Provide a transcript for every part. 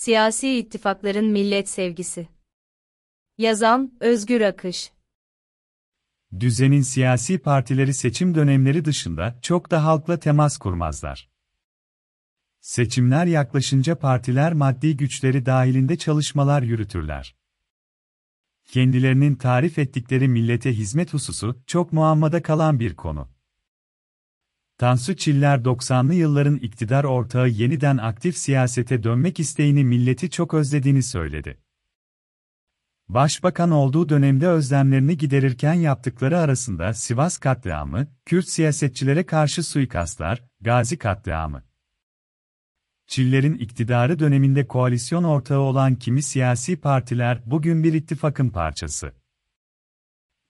Siyasi ittifakların millet sevgisi. Yazan Özgür Akış. Düzenin siyasi partileri seçim dönemleri dışında çok da halkla temas kurmazlar. Seçimler yaklaşınca partiler maddi güçleri dahilinde çalışmalar yürütürler. Kendilerinin tarif ettikleri millete hizmet hususu çok muammada kalan bir konu. Tansu Çiller 90'lı yılların iktidar ortağı yeniden aktif siyasete dönmek isteğini milleti çok özlediğini söyledi. Başbakan olduğu dönemde özlemlerini giderirken yaptıkları arasında Sivas katliamı, Kürt siyasetçilere karşı suikastlar, Gazi katliamı. Çiller'in iktidarı döneminde koalisyon ortağı olan kimi siyasi partiler bugün bir ittifakın parçası.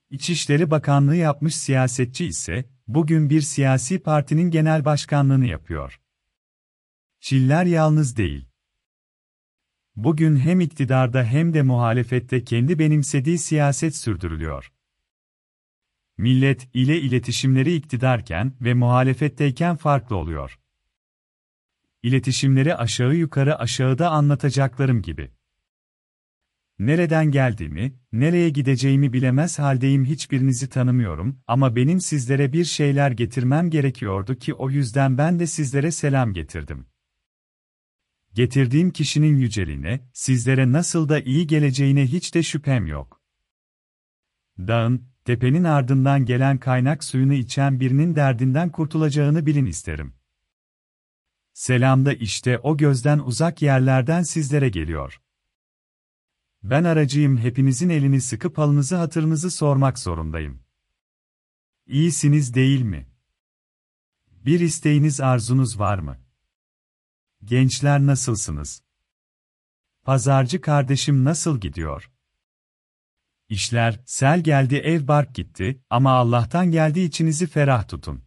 İçişleri Bakanlığı yapmış siyasetçi ise, bugün bir siyasi partinin genel başkanlığını yapıyor. Çiller yalnız değil. Bugün hem iktidarda hem de muhalefette kendi benimsediği siyaset sürdürülüyor. Millet ile iletişimleri iktidarken ve muhalefetteyken farklı oluyor. İletişimleri aşağı yukarı aşağıda anlatacaklarım gibi. Nereden geldiğimi, nereye gideceğimi bilemez haldeyim hiçbirinizi tanımıyorum ama benim sizlere bir şeyler getirmem gerekiyordu ki o yüzden ben de sizlere selam getirdim. Getirdiğim kişinin yüceliğine, sizlere nasıl da iyi geleceğine hiç de şüphem yok. Dağın, tepenin ardından gelen kaynak suyunu içen birinin derdinden kurtulacağını bilin isterim. Selam da işte o gözden uzak yerlerden sizlere geliyor. Ben aracıyım hepinizin elini sıkıp halınızı hatırınızı sormak zorundayım. İyisiniz değil mi? Bir isteğiniz arzunuz var mı? Gençler nasılsınız? Pazarcı kardeşim nasıl gidiyor? İşler, sel geldi ev bark gitti ama Allah'tan geldi içinizi ferah tutun.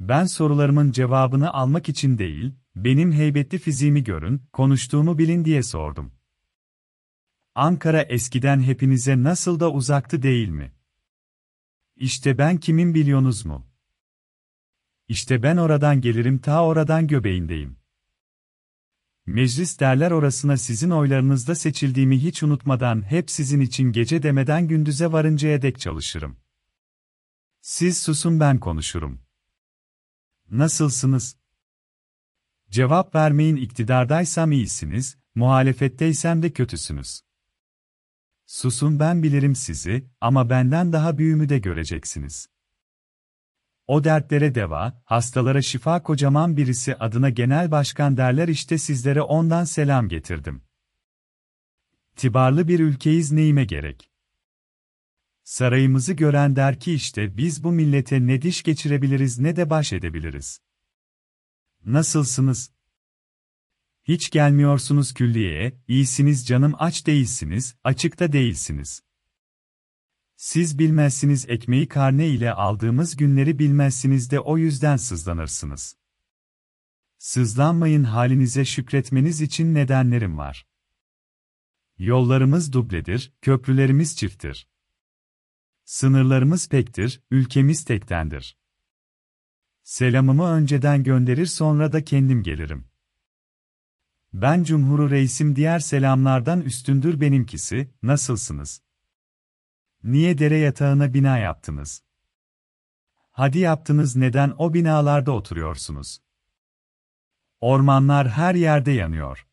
Ben sorularımın cevabını almak için değil, benim heybetli fiziğimi görün, konuştuğumu bilin diye sordum. Ankara eskiden hepinize nasıl da uzaktı değil mi? İşte ben kimin biliyorsunuz mu? İşte ben oradan gelirim ta oradan göbeğindeyim. Meclis derler orasına sizin oylarınızda seçildiğimi hiç unutmadan hep sizin için gece demeden gündüze varıncaya dek çalışırım. Siz susun ben konuşurum. Nasılsınız? Cevap vermeyin iktidardaysam iyisiniz, muhalefetteysem de kötüsünüz. Susun ben bilirim sizi ama benden daha büyüğümü de göreceksiniz. O dertlere deva, hastalara şifa kocaman birisi adına genel başkan derler işte sizlere ondan selam getirdim. Tibarlı bir ülkeyiz neyime gerek? Sarayımızı gören der ki işte biz bu millete ne diş geçirebiliriz ne de baş edebiliriz. Nasılsınız? Hiç gelmiyorsunuz külliyeye, iyisiniz canım aç değilsiniz, açıkta değilsiniz. Siz bilmezsiniz ekmeği karne ile aldığımız günleri bilmezsiniz de o yüzden sızlanırsınız. Sızlanmayın halinize şükretmeniz için nedenlerim var. Yollarımız dubledir, köprülerimiz çifttir. Sınırlarımız pektir, ülkemiz tektendir. Selamımı önceden gönderir sonra da kendim gelirim. Ben Cumhuru Reisim diğer selamlardan üstündür benimkisi, nasılsınız? Niye dere yatağına bina yaptınız? Hadi yaptınız neden o binalarda oturuyorsunuz? Ormanlar her yerde yanıyor.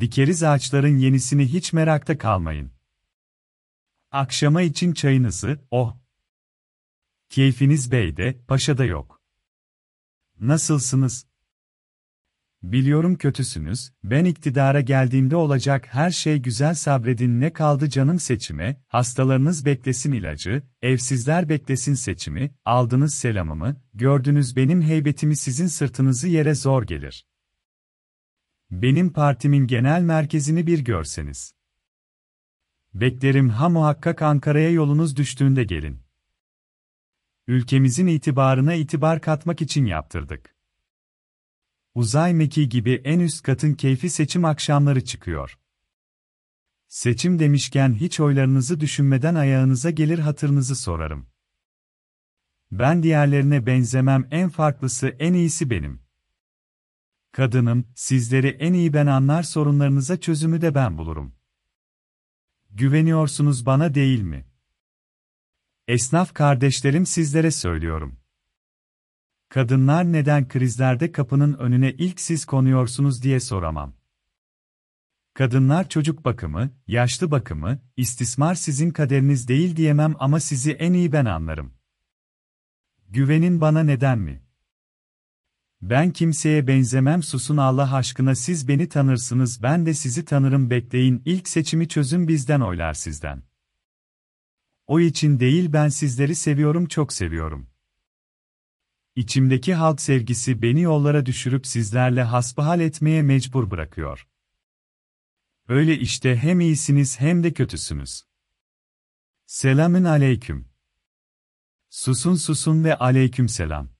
Dikeriz ağaçların yenisini hiç merakta kalmayın. Akşama için çayınızı, oh! Keyfiniz beyde, paşada yok. Nasılsınız? Biliyorum kötüsünüz, ben iktidara geldiğimde olacak her şey güzel sabredin ne kaldı canım seçime, hastalarınız beklesin ilacı, evsizler beklesin seçimi, aldınız selamımı, gördünüz benim heybetimi sizin sırtınızı yere zor gelir. Benim partimin genel merkezini bir görseniz. Beklerim ha muhakkak Ankara'ya yolunuz düştüğünde gelin. Ülkemizin itibarına itibar katmak için yaptırdık. Uzay meki gibi en üst katın keyfi seçim akşamları çıkıyor. Seçim demişken hiç oylarınızı düşünmeden ayağınıza gelir hatırınızı sorarım. Ben diğerlerine benzemem en farklısı en iyisi benim. Kadınım, sizleri en iyi ben anlar sorunlarınıza çözümü de ben bulurum. Güveniyorsunuz bana değil mi? Esnaf kardeşlerim sizlere söylüyorum. Kadınlar neden krizlerde kapının önüne ilk siz konuyorsunuz diye soramam. Kadınlar çocuk bakımı, yaşlı bakımı, istismar sizin kaderiniz değil diyemem ama sizi en iyi ben anlarım. Güvenin bana neden mi? Ben kimseye benzemem susun Allah aşkına siz beni tanırsınız ben de sizi tanırım bekleyin ilk seçimi çözün bizden oylar sizden. O için değil ben sizleri seviyorum çok seviyorum. İçimdeki halk sevgisi beni yollara düşürüp sizlerle hasbihal etmeye mecbur bırakıyor. Öyle işte hem iyisiniz hem de kötüsünüz. Selamün aleyküm. Susun susun ve aleyküm selam.